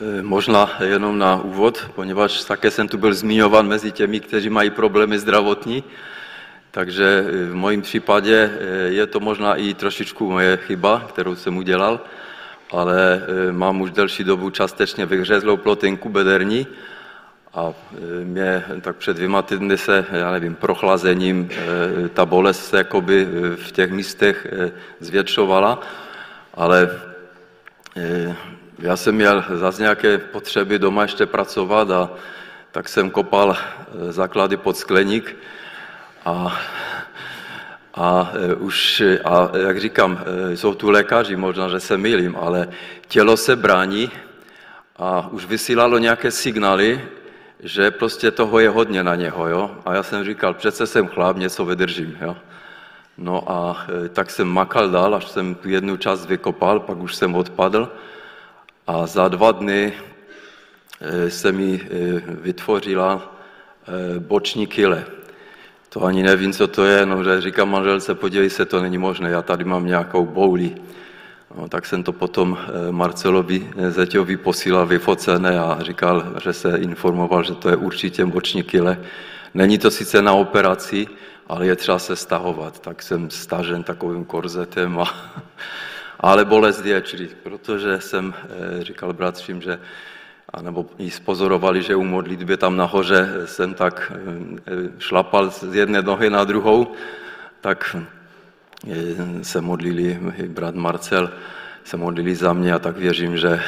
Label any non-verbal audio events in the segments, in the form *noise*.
E, možná jenom na úvod, poněvadž také jsem tu byl zmiňovan mezi těmi, kteří mají problémy zdravotní, takže v mojím případě je to možná i trošičku moje chyba, kterou jsem udělal, ale mám už delší dobu částečně vyhřezlou plotinku bederní a mě tak před dvěma týdny se, já nevím, prochlazením ta bolest se jakoby v těch místech zvětšovala, ale já jsem měl zase nějaké potřeby doma ještě pracovat a tak jsem kopal základy pod skleník a, a už, a jak říkám, jsou tu lékaři, možná, že se milím, ale tělo se brání a už vysílalo nějaké signály, že prostě toho je hodně na něho, jo. A já jsem říkal, přece jsem chlap, něco vydržím, jo. No a tak jsem makal dál, až jsem tu jednu část vykopal, pak už jsem odpadl a za dva dny se mi vytvořila boční kyle. To ani nevím, co to je, no, že říkám manželce, podívej se, to není možné, já tady mám nějakou bouli. No, tak jsem to potom Marcelovi Zeťovi posílal vyfocené a říkal, že se informoval, že to je určitě boční kyle. Není to sice na operaci, ale je třeba se stahovat. Tak jsem stažen takovým korzetem, a, *laughs* ale bolest je, čili protože jsem říkal bratřím, že anebo i spozorovali, že u modlitby tam nahoře jsem tak šlapal z jedné nohy na druhou, tak se modlili, brat Marcel se modlili za mě a tak věřím, že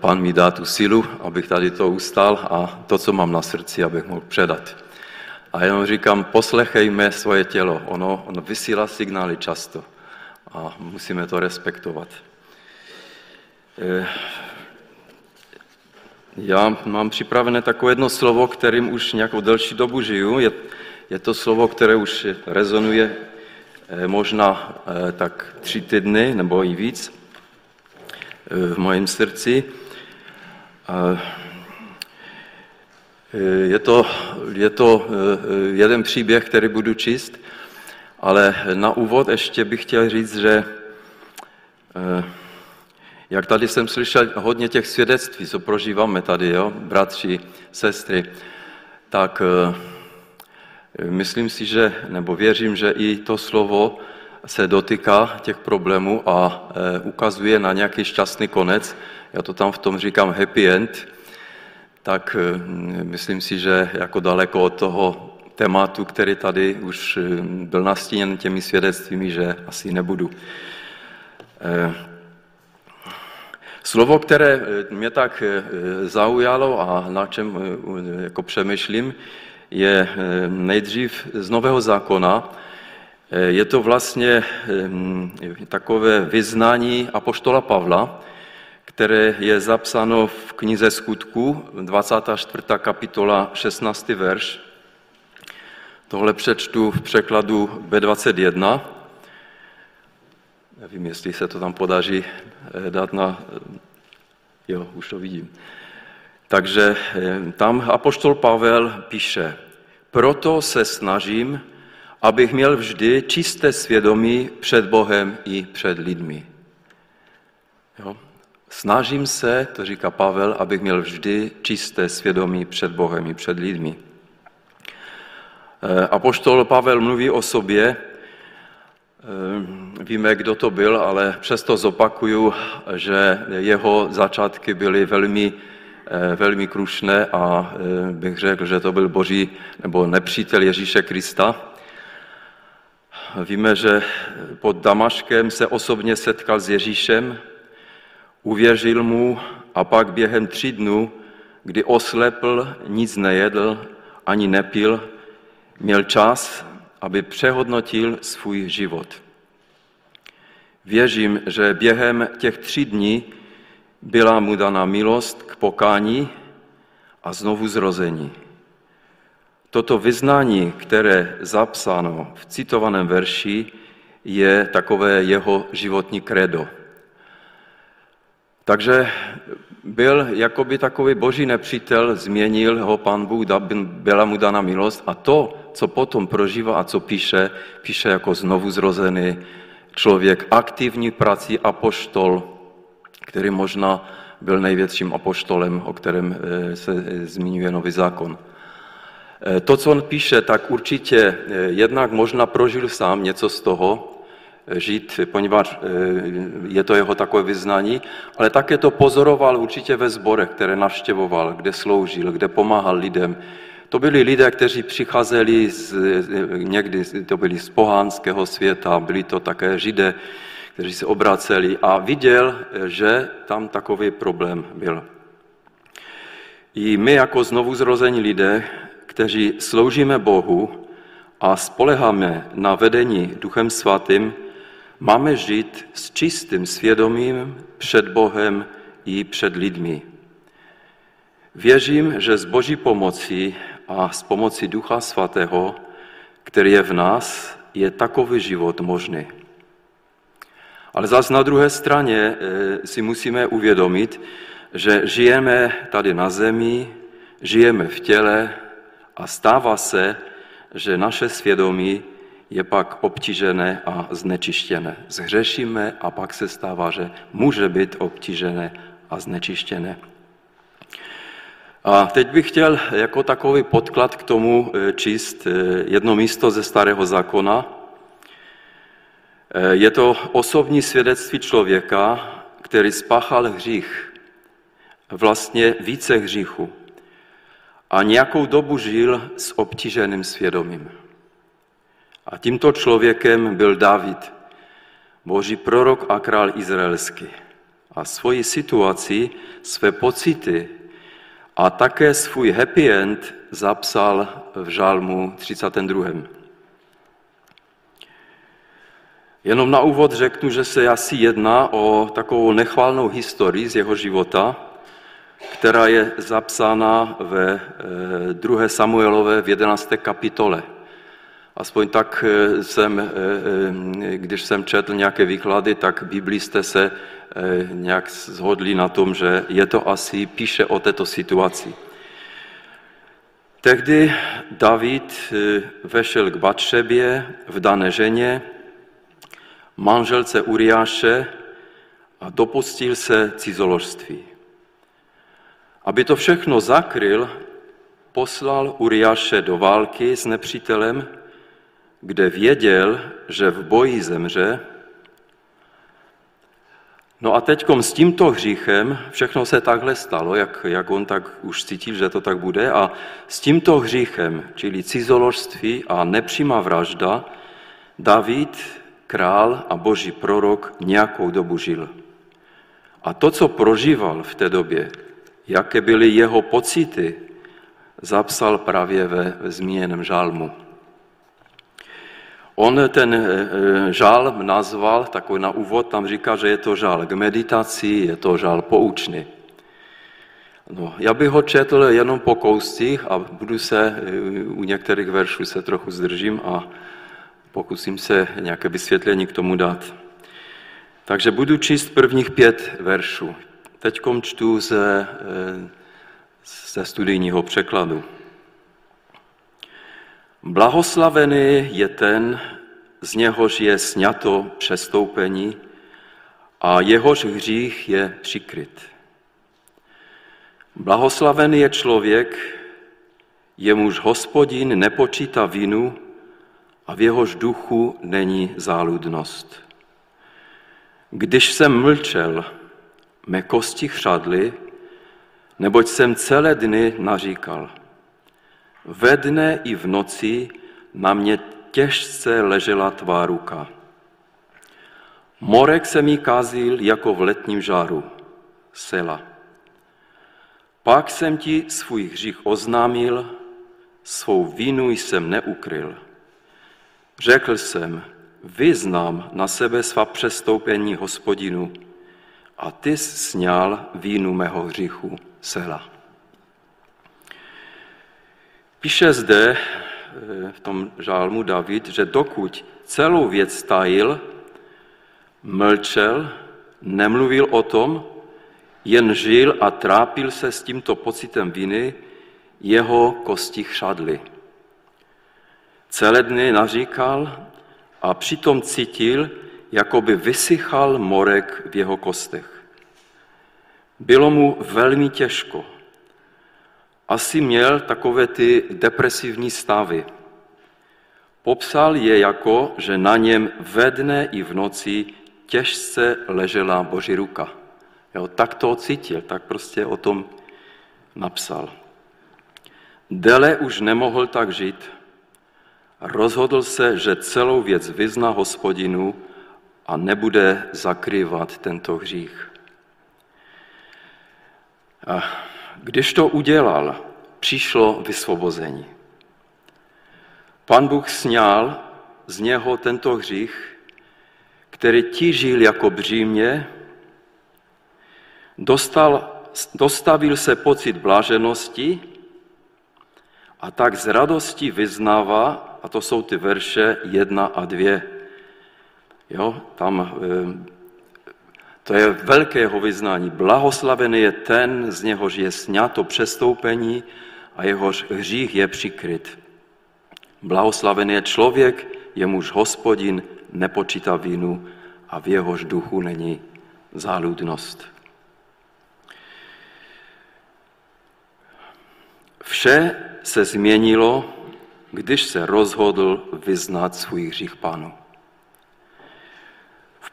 Pán mi dá tu sílu, abych tady to ustal a to, co mám na srdci, abych mohl předat. A jenom říkám, poslechejme svoje tělo, ono, ono vysílá signály často a musíme to respektovat. Já mám připravené takové jedno slovo, kterým už nějakou delší dobu žiju. Je, je to slovo, které už rezonuje možná tak tři týdny nebo i víc v mém srdci. Je to, je to jeden příběh, který budu číst, ale na úvod ještě bych chtěl říct, že jak tady jsem slyšel hodně těch svědectví, co prožíváme tady, jo, bratři, sestry, tak myslím si, že, nebo věřím, že i to slovo se dotýká těch problémů a ukazuje na nějaký šťastný konec. Já to tam v tom říkám happy end, tak myslím si, že jako daleko od toho tématu, který tady už byl nastíněn těmi svědectvími, že asi nebudu. Slovo, které mě tak zaujalo a na čem jako přemýšlím, je nejdřív z Nového zákona. Je to vlastně takové vyznání apoštola Pavla, které je zapsáno v knize Skutku, 24. kapitola, 16. verš. Tohle přečtu v překladu B21. Nevím, jestli se to tam podaří dát na... Jo, už to vidím. Takže tam apoštol Pavel píše, proto se snažím, abych měl vždy čisté svědomí před Bohem i před lidmi. Jo? Snažím se, to říká Pavel, abych měl vždy čisté svědomí před Bohem i před lidmi. Apoštol Pavel mluví o sobě, víme, kdo to byl, ale přesto zopakuju, že jeho začátky byly velmi, velmi krušné a bych řekl, že to byl boží nebo nepřítel Ježíše Krista. Víme, že pod Damaškem se osobně setkal s Ježíšem, uvěřil mu a pak během tří dnů, kdy oslepl, nic nejedl ani nepil, měl čas, aby přehodnotil svůj život. Věřím, že během těch tří dní byla mu daná milost k pokání a znovu zrození. Toto vyznání, které zapsáno v citovaném verši, je takové jeho životní kredo. Takže byl jakoby takový boží nepřítel, změnil ho pán Bůh, byla mu dána milost a to, co potom prožívá a co píše, píše jako znovu zrozený člověk, aktivní prací apoštol, který možná byl největším apoštolem, o kterém se zmiňuje nový zákon. To, co on píše, tak určitě jednak možná prožil sám něco z toho, žít, poněvadž je to jeho takové vyznání, ale také to pozoroval určitě ve zborech, které navštěvoval, kde sloužil, kde pomáhal lidem, to byli lidé, kteří přicházeli z, někdy to byli z pohánského světa, byli to také židé, kteří se obraceli a viděl, že tam takový problém byl. I my jako znovu zrození lidé, kteří sloužíme Bohu a spoleháme na vedení Duchem Svatým, máme žít s čistým svědomím před Bohem i před lidmi. Věřím, že s Boží pomocí a s pomocí Ducha Svatého, který je v nás, je takový život možný. Ale zase na druhé straně eh, si musíme uvědomit, že žijeme tady na zemi, žijeme v těle a stává se, že naše svědomí je pak obtížené a znečištěné. Zhřešíme a pak se stává, že může být obtížené a znečištěné. A teď bych chtěl jako takový podklad k tomu eh, číst eh, jedno místo ze Starého zákona. Eh, je to osobní svědectví člověka, který spáchal hřích, vlastně více hříchu a nějakou dobu žil s obtíženým svědomím. A tímto člověkem byl David, boží prorok a král izraelský. A svoji situaci, své pocity, a také svůj happy end zapsal v žálmu 32. Jenom na úvod řeknu, že se asi jedná o takovou nechválnou historii z jeho života, která je zapsána ve 2. Eh, Samuelové v 11. kapitole. Aspoň tak eh, jsem, eh, když jsem četl nějaké výklady, tak biblisté se nějak zhodli na tom, že je to asi, píše o této situaci. Tehdy David eh, vešel k Batšebě, v dané ženě, manželce Uriáše a dopustil se cizoložství. Aby to všechno zakryl, poslal Uriáše do války s nepřítelem, kde věděl, že v boji zemře, No a teď s tímto hříchem, všechno se takhle stalo, jak, jak on tak už cítil, že to tak bude, a s tímto hříchem, čili cizoložství a nepřímá vražda, David, král a boží prorok nějakou dobu žil. A to, co prožíval v té době, jaké byly jeho pocity, zapsal právě ve zmíněném žálmu. On ten eh, eh, žál nazval, takový na úvod, tam říká, že je to žál k meditaci, je to žál poučný. No, já bych ho četl jenom po kouscích a budu se, eh, u některých veršů se trochu zdržím a pokusím se nějaké vysvětlení k tomu dát. Takže budu číst prvních pět veršů. Teď čtu ze, ze studijního překladu. Blahoslavený je ten, z něhož je sňato přestoupení a jehož hřích je přikryt. Blahoslavený je člověk, jemuž hospodin nepočítá vinu a v jehož duchu není záludnost. Když jsem mlčel, mé kosti chřadly, neboť jsem celé dny naříkal – ve dne i v noci na mě těžce ležela tvá ruka. Morek se mi kazil jako v letním žáru. Sela. Pak jsem ti svůj hřích oznámil, svou vinu jsem neukryl. Řekl jsem, vyznám na sebe svá přestoupení hospodinu a ty sněl vínu mého hříchu. Sela. Píše zde eh, v tom žálmu David, že dokud celou věc tajil, mlčel, nemluvil o tom, jen žil a trápil se s tímto pocitem viny, jeho kosti chřadly. Celé dny naříkal a přitom cítil, jako by vysychal morek v jeho kostech. Bylo mu velmi těžko. Asi měl takové ty depresivní stavy. Popsal je jako, že na něm ve dne i v noci těžce ležela Boží ruka. Jo, tak to cítil, tak prostě o tom napsal. Dele už nemohl tak žít. Rozhodl se, že celou věc vyzná hospodinu a nebude zakrývat tento hřích. A když to udělal, přišlo vysvobození. Pan Bůh sněl z něho tento hřích, který tížil jako břímě, dostal, dostavil se pocit bláženosti a tak z radosti vyznává, a to jsou ty verše jedna a dvě. Jo, tam eh, to je velkého vyznání. Blahoslavený je ten, z něhož je sňato přestoupení a jehož hřích je přikryt. Blahoslavený je člověk, jemuž hospodin nepočítá vinu a v jehož duchu není záludnost. Vše se změnilo, když se rozhodl vyznat svůj hřích Pánu.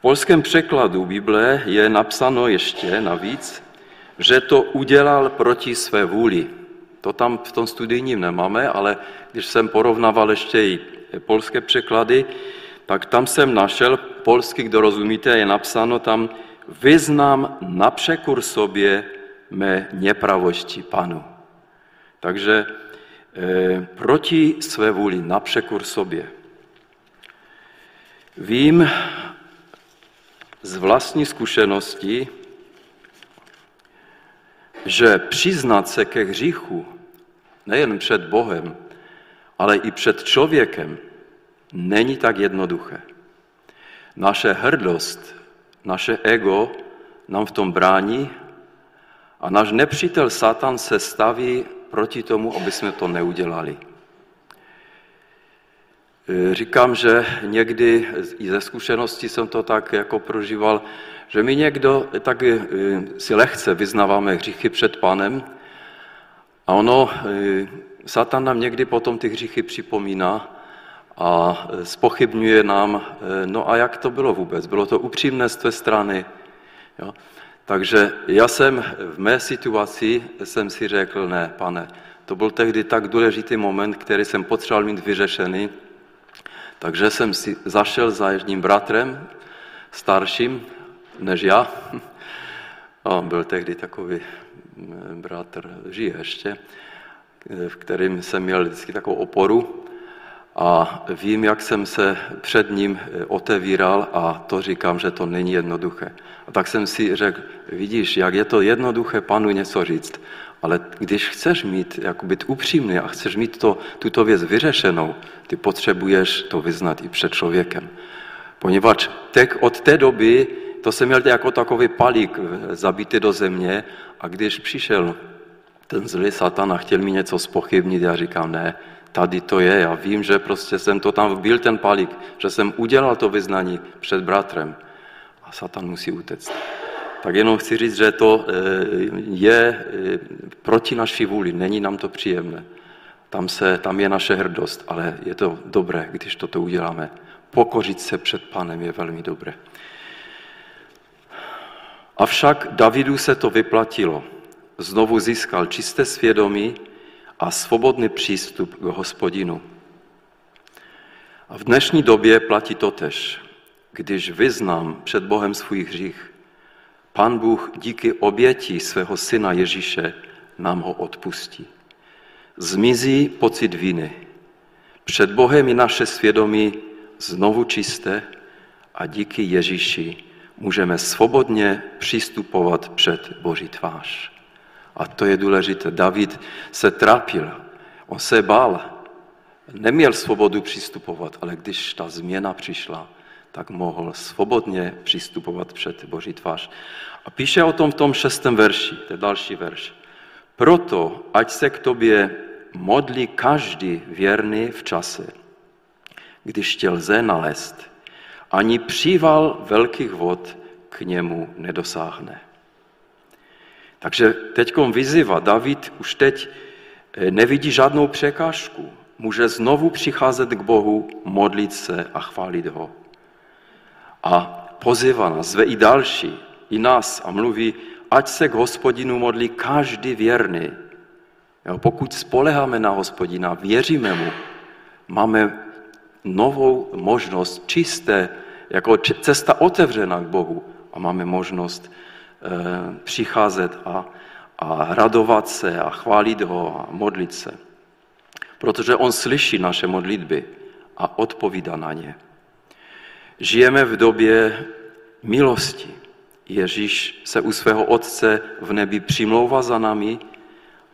Polském překladu Bible je napsáno ještě navíc, že to udělal proti své vůli. To tam v tom studijním nemáme, ale když jsem porovnával ještě i polské překlady, tak tam jsem našel, polsky, kdo rozumíte, je napsáno tam, vyznám na překur sobě mé nepravosti panu. Takže e, proti své vůli, na překur sobě. Vím z vlastní zkušenosti, že přiznat se ke hříchu, nejen před Bohem, ale i před člověkem, není tak jednoduché. Naše hrdost, naše ego nám v tom brání a náš nepřítel Satan se staví proti tomu, aby jsme to neudělali. E, říkám, že někdy i ze zkušenosti jsem to tak jako prožíval, že my někdo tak e, si lehce vyznáváme hříchy před Pánem a ono, e, Satan nám někdy potom ty hříchy připomíná a spochybňuje nám, no a jak to bylo vůbec? Bylo to upřímné z tvé strany? Jo? Takže já jsem v mé situaci jsem si řekl, ne, pane, to byl tehdy tak důležitý moment, který jsem potřeboval mít vyřešený, takže jsem si zašel za jedním bratrem, starším než já. *laughs* A byl tehdy takový mm, bratr, žije ještě, v kterým jsem měl vždycky takovou oporu. A vím, jak jsem se před ním otevíral a to říkám, že to není jednoduché. A tak jsem si řekl, vidíš, jak je to jednoduché panu něco říct, ale když chceš mít, jako být upřímný a chceš mít to, tuto věc vyřešenou, ty potřebuješ to vyznat i před člověkem. Poněvadž tak od té doby to jsem měl jako takový palík zabitý do země a když přišel ten zlý satan a chtěl mi něco spochybnit, já říkám, ne, tady to je, já vím, že prostě jsem to tam byl ten palík, že jsem udělal to vyznání před bratrem a satan musí utéct. Tak jenom chci říct, že to eh, je eh, proti naší vůli, není nám to příjemné. Tam, se, tam je naše hrdost, ale je to dobré, když toto uděláme. Pokořit se před Panem je velmi dobré. Avšak Davidu se to vyplatilo. Znovu získal čisté svědomí a svobodný přístup k hospodinu. A v dnešní době platí to tež. Když vyznám před Bohem svůj hřích, Pan Bůh díky oběti svého syna Ježíše nám ho odpustí. Zmizí pocit viny. Před Bohem je naše svědomí znovu čisté a díky Ježíši můžeme svobodně přistupovat před Boží tvář. A to je důležité. David se trápil, on se bál, neměl svobodu přistupovat, ale když ta změna přišla, tak mohl svobodně přistupovat před Boží tvář. A píše o tom v tom šestém verši, to je další verš. Proto, ať se k tobě modlí každý věrný v čase, když tě lze nalézt, ani příval velkých vod k němu nedosáhne. Takže teď vyzývá, David už teď eh, nevidí žádnou překážku. Může znovu přicházet k Bohu, modlit se a chválit ho. A pozývá nás, zve i další, i nás a mluví, ať se k hospodinu modlí každý věrný. Jo, pokud spoleháme na hospodina, věříme mu, máme novou možnost, čisté, jako cesta otevřená k Bohu a máme možnost e, přicházet a, a radovat se a chválit ho a modlit se. Protože on slyší naše modlitby a odpovídá na ně. Žijeme v době milosti. Ježíš se u svého Otce v nebi přimlouvá za nami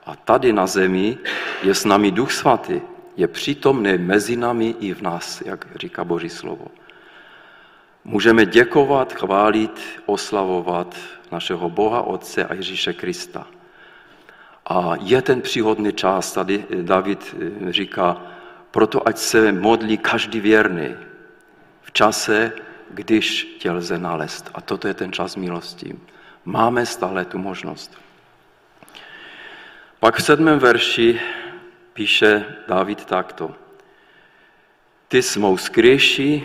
a tady na zemi je s námi Duch Svatý, je přítomný mezi námi i v nás, jak říká Boží slovo. Můžeme děkovat, chválit, oslavovat našeho Boha Otce a Ježíše Krista. A je ten příhodný čas, tady David říká, proto ať se modlí každý věrný v čase, když tě lze nalézt. A toto je ten čas milosti. Máme stále tu možnost. Pak v sedmém verši píše David takto. Ty s mou skryší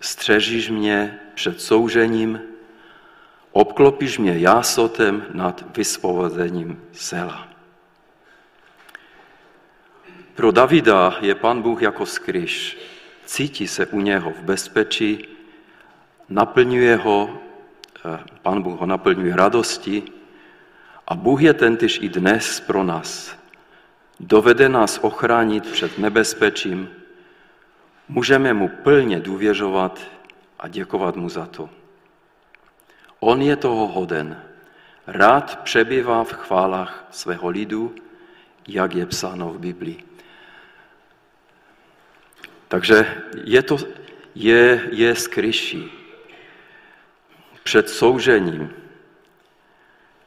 střežíš mě před soužením, obklopíš mě jásotem nad vysvobozením sela. Pro Davida je Pan Bůh jako skryš. Cítí se u něho v bezpečí, naplňuje ho, eh, Pan Bůh ho naplňuje radosti a Bůh je tentyž i dnes pro nás. Dovede nás ochránit před nebezpečím, můžeme mu plně důvěřovat a děkovat mu za to. On je toho hoden. Rád přebývá v chválách svého lidu, jak je psáno v Biblii. Takže je to je, je skryší před soužením.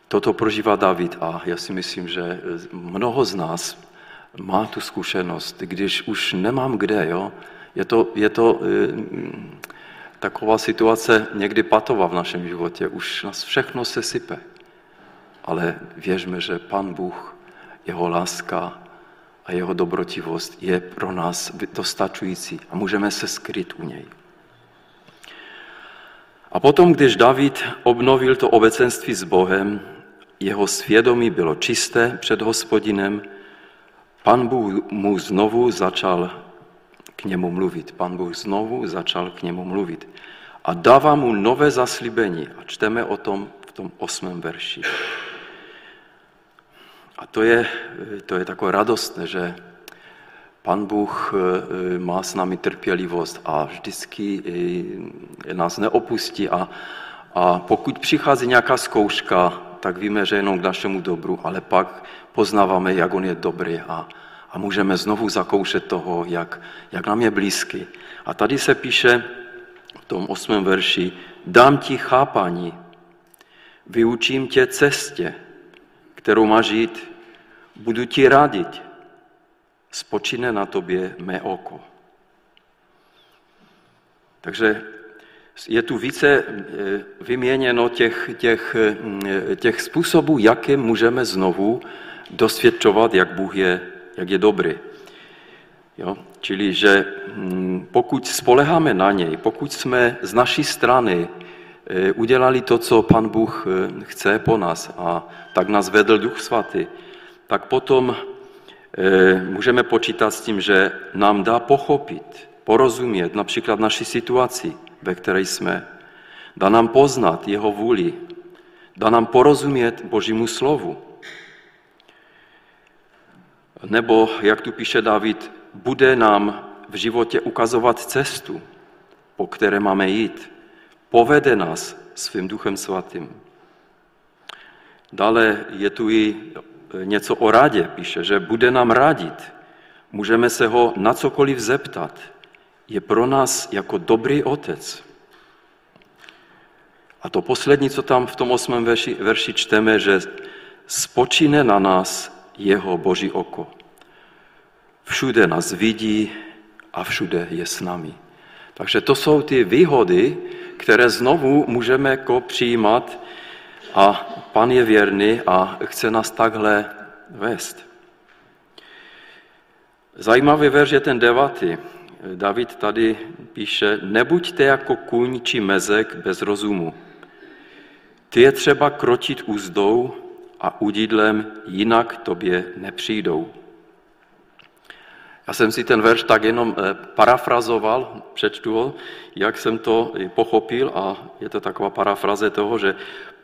Toto prožívá David a já si myslím, že mnoho z nás má tu zkušenost, když už nemám kde, jo? Je to, je to e, taková situace někdy patová v našem životě, už nás všechno se sype. Ale věřme, že Pan Bůh, jeho láska a jeho dobrotivost je pro nás dostačující a můžeme se skryt u něj. A potom, když David obnovil to obecenství s Bohem, jeho svědomí bylo čisté před hospodinem, pan Bůh mu znovu začal k němu mluvit. Pan Bůh znovu začal k němu mluvit. A dává mu nové zaslíbení. A čteme o tom v tom osmém verši. A to je, to je takové radostné, že Pan Bůh eh, má s námi trpělivost a vždycky eh, nás neopustí. A, a pokud přichází nějaká zkouška, tak víme, že jenom k našemu dobru, ale pak poznáváme, jak on je dobrý a, a můžeme znovu zakoušet toho, jak, jak nám je blízký. A tady se píše v tom osmém verši, dám ti chápání, vyučím tě cestě, kterou máš žít, budu ti radit, spočine na tobě mé oko. Takže je tu více eh, vyměněno těch, těch, eh, těch způsobů, jaké můžeme znovu dosvědčovat, jak Bůh je, jak je dobrý. Jo? Čili, že hm, pokud spoleháme na něj, pokud jsme z naší strany udělali to, co Pan Bůh chce po nás a tak nás vedl Duch Svatý, tak potom můžeme počítat s tím, že nám dá pochopit, porozumět například naší situaci, ve které jsme. Dá nám poznat jeho vůli. Dá nám porozumět Božímu slovu. Nebo, jak tu píše David, bude nám v životě ukazovat cestu, po které máme jít. Povede nás svým duchem svatým. Dále je tu i něco o radě, píše, že bude nám radit. Můžeme se ho na cokoliv zeptat je pro nás jako dobrý otec. A to poslední, co tam v tom osmém verši, verši čteme, že spočíne na nás jeho boží oko. Všude nás vidí a všude je s námi. Takže to jsou ty výhody, které znovu můžeme jako přijímat A pan je věrný a chce nás takhle vést. Zajímavý verš je ten devátý. David tady píše, nebuďte jako kůň či mezek bez rozumu. Ty je třeba krotit úzdou a udidlem, jinak tobě nepřijdou. Já jsem si ten verš tak jenom eh, parafrazoval, přečtu ho, jak jsem to pochopil a je to taková parafraze toho, že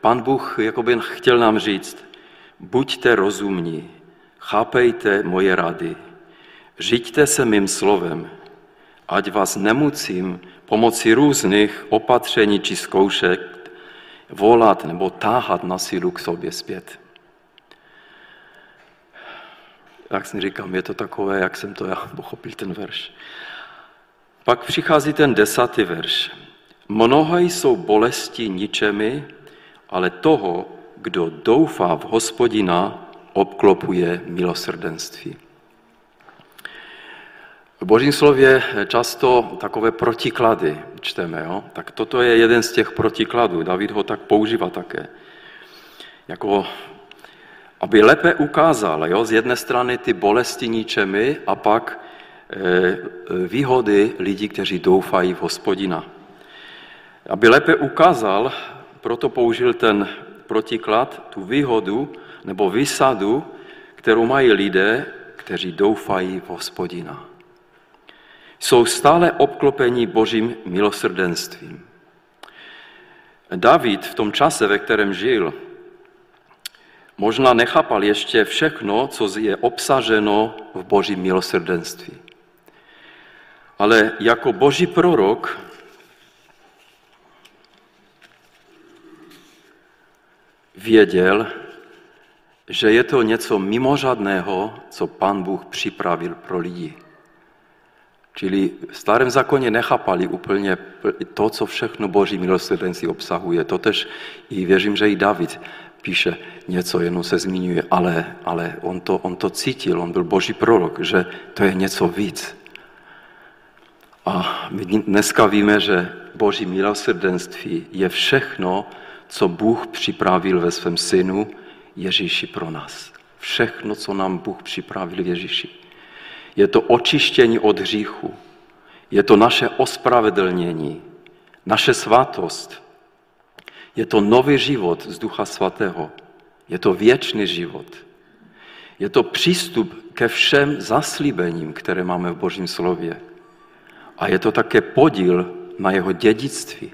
pan Bůh jakoby chtěl nám říct, buďte rozumní, chápejte moje rady, žiďte se mým slovem, ať vás nemusím pomocí různých opatření či zkoušek volat nebo táhat na sílu k sobě zpět jak si říkám, je to takové, jak jsem to já pochopil ten verš. Pak přichází ten desátý verš. Mnohé jsou bolesti ničemi, ale toho, kdo doufá v hospodina, obklopuje milosrdenství. V božím slově často takové protiklady čteme. Jo? Tak toto je jeden z těch protikladů. David ho tak používá také. Jako aby lépe ukázal jo, z jedné strany ty bolesti ničemi a pak e, výhody lidí, kteří doufají v hospodina. Aby lépe ukázal, proto použil ten protiklad, tu výhodu nebo výsadu, kterou mají lidé, kteří doufají v hospodina. Jsou stále obklopení božím milosrdenstvím. David v tom čase, ve kterém žil, možná nechápal ještě všechno, co je obsaženo v božím milosrdenství. Ale jako boží prorok věděl, že je to něco mimořádného, co pan Bůh připravil pro lidi. Čili v starém zákoně nechápali úplně to, co všechno boží milosrdenství obsahuje. Totež i věřím, že i David píše něco, jenom se zmiňuje, ale, ale on, to, on to cítil, on byl boží prorok, že to je něco víc. A my dneska víme, že boží milosrdenství je všechno, co Bůh připravil ve svém synu Ježíši pro nás. Všechno, co nám Bůh připravil v Ježíši. Je to očištění od hříchu. Je to naše ospravedlnění, naše svatost, je to nový život z Ducha Svatého. Je to věčný život. Je to přístup ke všem zaslíbením, které máme v Božím slově. A je to také podíl na jeho dědictví.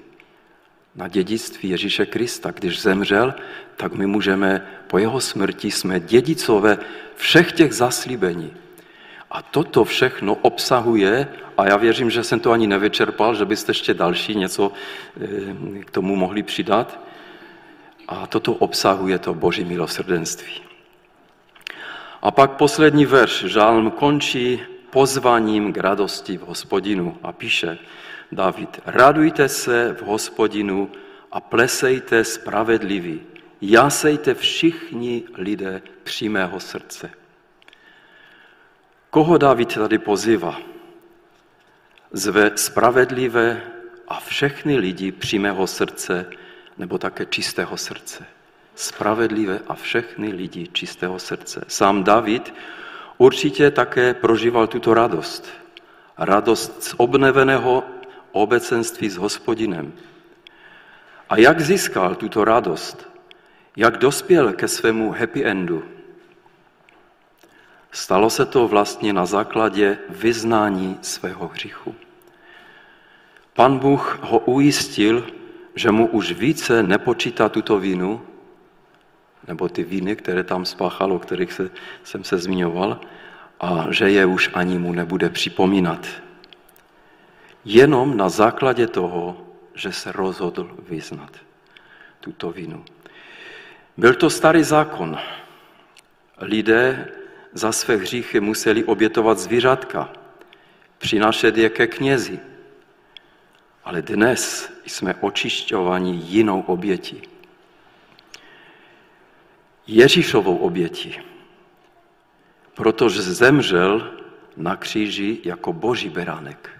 Na dědictví Ježíše Krista. Když zemřel, tak my můžeme, po jeho smrti jsme dědicové všech těch zaslíbení. A toto všechno obsahuje, a já věřím, že jsem to ani nevyčerpal, že byste ještě další něco eh, k tomu mohli přidat. A toto obsahuje to boží milosrdenství. A pak poslední verš, žálm končí pozvaním k radosti v hospodinu a píše David, radujte se v hospodinu a plesejte spravedliví, jasejte všichni lidé přímého srdce. Koho David tady pozývá? Zve spravedlivé a všechny lidi přímého srdce nebo také čistého srdce. Spravedlivé a všechny lidi čistého srdce. Sám David určitě také prožíval tuto radost. Radost z obneveného obecenství s hospodinem. A jak získal tuto radost? Jak dospěl ke svému happy endu? Stalo se to vlastně na základě vyznání svého hříchu. Pan Bůh ho ujistil, že mu už více nepočítá tuto vinu, nebo ty viny, které tam spáchal, o kterých se, jsem se zmiňoval, a že je už ani mu nebude připomínat. Jenom na základě toho, že se rozhodl vyznat tuto vinu. Byl to starý zákon. Lidé za své hříchy museli obětovat zvířatka, přinášet je ke knězi. Ale dnes jsme očišťováni jinou obětí. Ježíšovou obětí, protože zemřel na kříži jako boží beránek.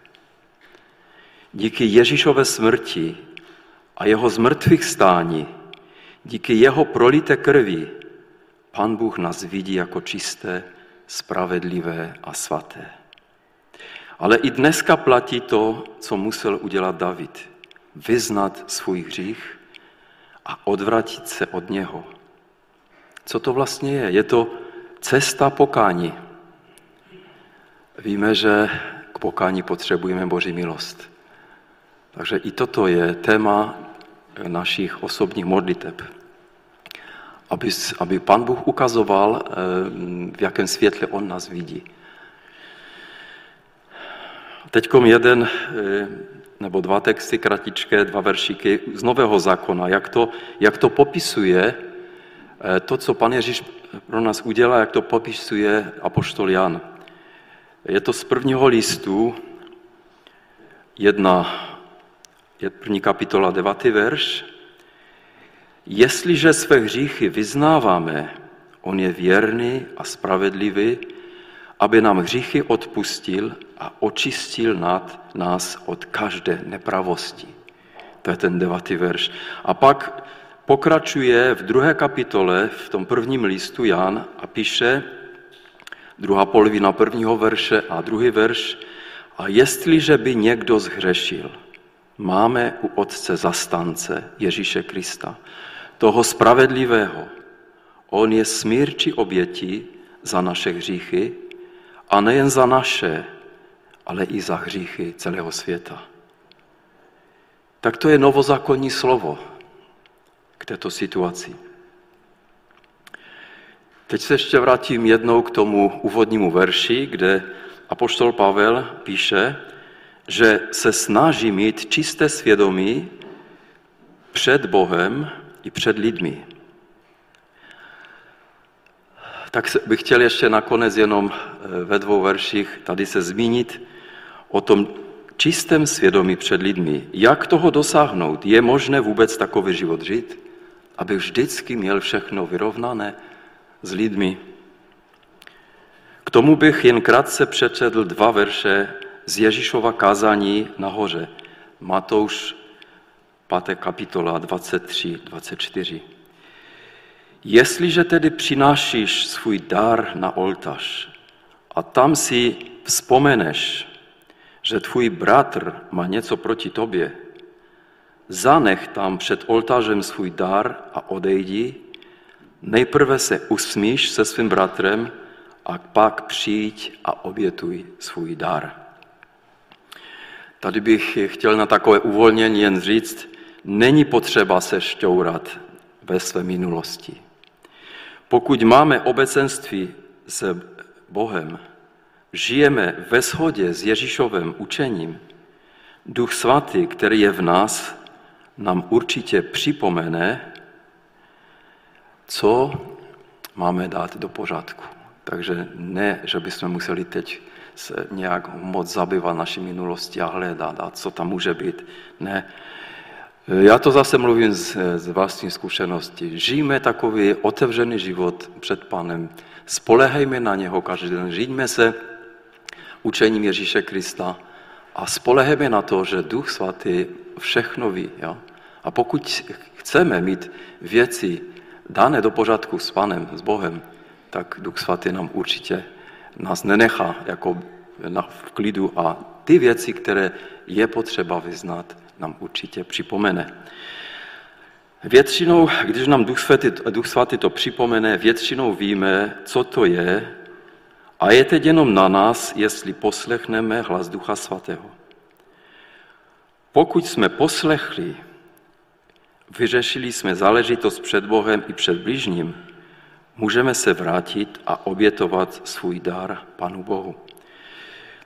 Díky Ježíšové smrti a jeho zmrtvých stání Díky jeho prolité krvi Pan Bůh nás vidí jako čisté, spravedlivé a svaté. Ale i dneska platí to, co musel udělat David. Vyznat svůj hřích a odvratit se od něho. Co to vlastně je? Je to cesta pokání. Víme, že k pokání potřebujeme Boží milost. Takže i toto je téma našich osobních modliteb. Aby, aby Pan Bůh ukazoval, eh, v jakém světle On nás vidí. Teď jeden eh, nebo dva texty kratičké, dva veršíky z Nového zákona, jak to, jak to popisuje eh, to, co Pan Ježíš pro nás udělá, jak to popisuje apoštol Jan. Je to z prvního listu, jedna, je první kapitola, devátý verš. Jestliže své hříchy vyznáváme, on je věrný a spravedlivý, aby nám hříchy odpustil a očistil nad nás od každé nepravosti. To je ten devátý verš. A pak pokračuje v druhé kapitole, v tom prvním listu Jan a píše, druhá polovina prvního verše a druhý verš, a jestliže by někdo zhřešil, máme u Otce zastance Ježíše Krista, toho spravedlivého. On je smírčí oběti za naše hříchy a nejen za naše, ale i za hříchy celého světa. Tak to je novozákonní slovo k této situaci. Teď se ještě vrátím jednou k tomu úvodnímu verši, kde apoštol Pavel píše, že se snaží mít čisté svědomí před Bohem i před lidmi. Tak bych chtěl ještě nakonec jenom eh, ve dvou verších tady se zmínit o tom čistém svědomí před lidmi. Jak toho dosáhnout? Je možné vůbec takový život žít? Aby vždycky měl všechno vyrovnané s lidmi. K tomu bych jen krátce přečetl dva verše z Ježíšova kázání nahoře. Matouš 5. kapitola 23, 24. Jestliže tedy přinášíš svůj dar na oltář a tam si vzpomeneš, že tvůj bratr má něco proti tobě, zanech tam před oltářem svůj dar a odejdi, nejprve se usmíš se svým bratrem a pak přijď a obětuj svůj dar. Tady bych chtěl na takové uvolnění jen říct, není potřeba se šťourat ve své minulosti. Pokud máme obecenství s Bohem, žijeme ve shodě s Ježíšovým učením, Duch Svatý, který je v nás, nám určitě připomene, co máme dát do pořádku. Takže ne, že bychom museli teď se nějak moc zabývat naší minulosti a hledat, a co tam může být. Ne. Já to zase mluvím z, z vlastní zkušenosti. Žijeme takový otevřený život před Panem. Spolehejme na něho každý den. Žijme se učením Ježíše Krista a spolehejme na to, že Duch Svatý všechno ví. Ja? A pokud chceme mít věci dané do pořádku s Panem, s Bohem, tak Duch Svatý nám určitě nás nenechá jako v klidu a ty věci, které je potřeba vyznat, nám určitě připomene. Většinou, když nám Duch Svatý, Duch Svatý to připomene, většinou víme, co to je a je teď jenom na nás, jestli poslechneme hlas Ducha Svatého. Pokud jsme poslechli, vyřešili jsme záležitost před Bohem i před bližním, můžeme se vrátit a obětovat svůj dar Panu Bohu.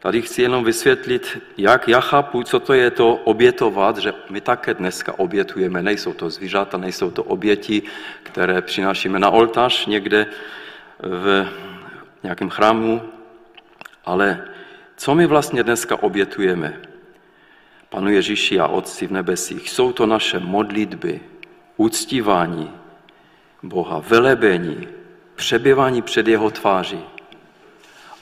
Tady chci jenom vysvětlit, jak já chápu, co to je to obětovat, že my také dneska obětujeme. Nejsou to zvířata, nejsou to oběti, které přinášíme na oltář někde v nějakém chrámu, ale co my vlastně dneska obětujeme? Panu Ježíši a Otci v nebesích, jsou to naše modlitby, uctívání Boha, velebení, přebývání před jeho tváří.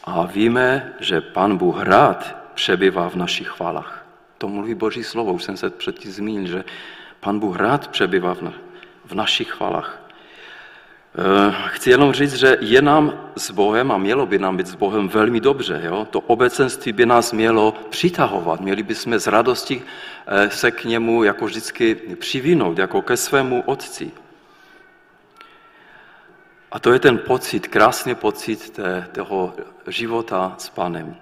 A víme, že Pan Bůh rád přebývá v našich chválách. To mluví Boží slovo, už jsem se předtím zmínil, že Pan Bůh rád přebývá v, na, v našich chvalách. Eh, chci jenom říct, že je nám s Bohem a mělo by nám být s Bohem velmi dobře. Jo? To obecenství by nás mělo přitahovat. Měli bychom z radosti eh, se k němu jako vždycky přivinout, jako ke svému otci. A to je ten pocit, krásný pocit té, toho života s Panem.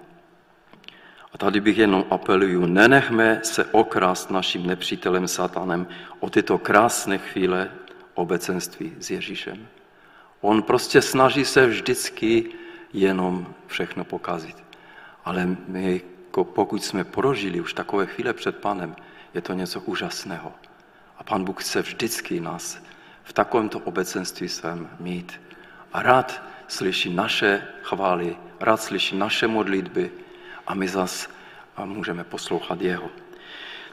A tady bych jenom apeluju, nenechme se okrást naším nepřítelem satanem o tyto krásné chvíle obecenství s Ježíšem. On prostě snaží se vždycky jenom všechno pokazit. Ale my, pokud jsme prožili už takové chvíle před Panem, je to něco úžasného. A Pan Bůh chce vždycky nás v takovémto obecenství svém mít. A rád slyší naše chvály, rád slyší naše modlitby a my zas můžeme poslouchat jeho.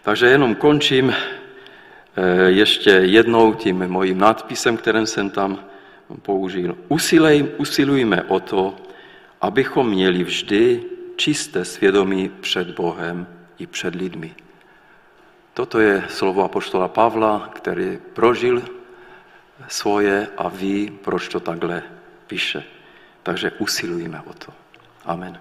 Takže jenom končím eh, ještě jednou tím mojím nadpisem, kterým jsem tam použil. Usilej, usilujme o to, abychom měli vždy čisté svědomí před Bohem i před lidmi. Toto je slovo apoštola Pavla, který prožil svoje a ví, proč to takhle píše. Takže usilujme o to. Amen.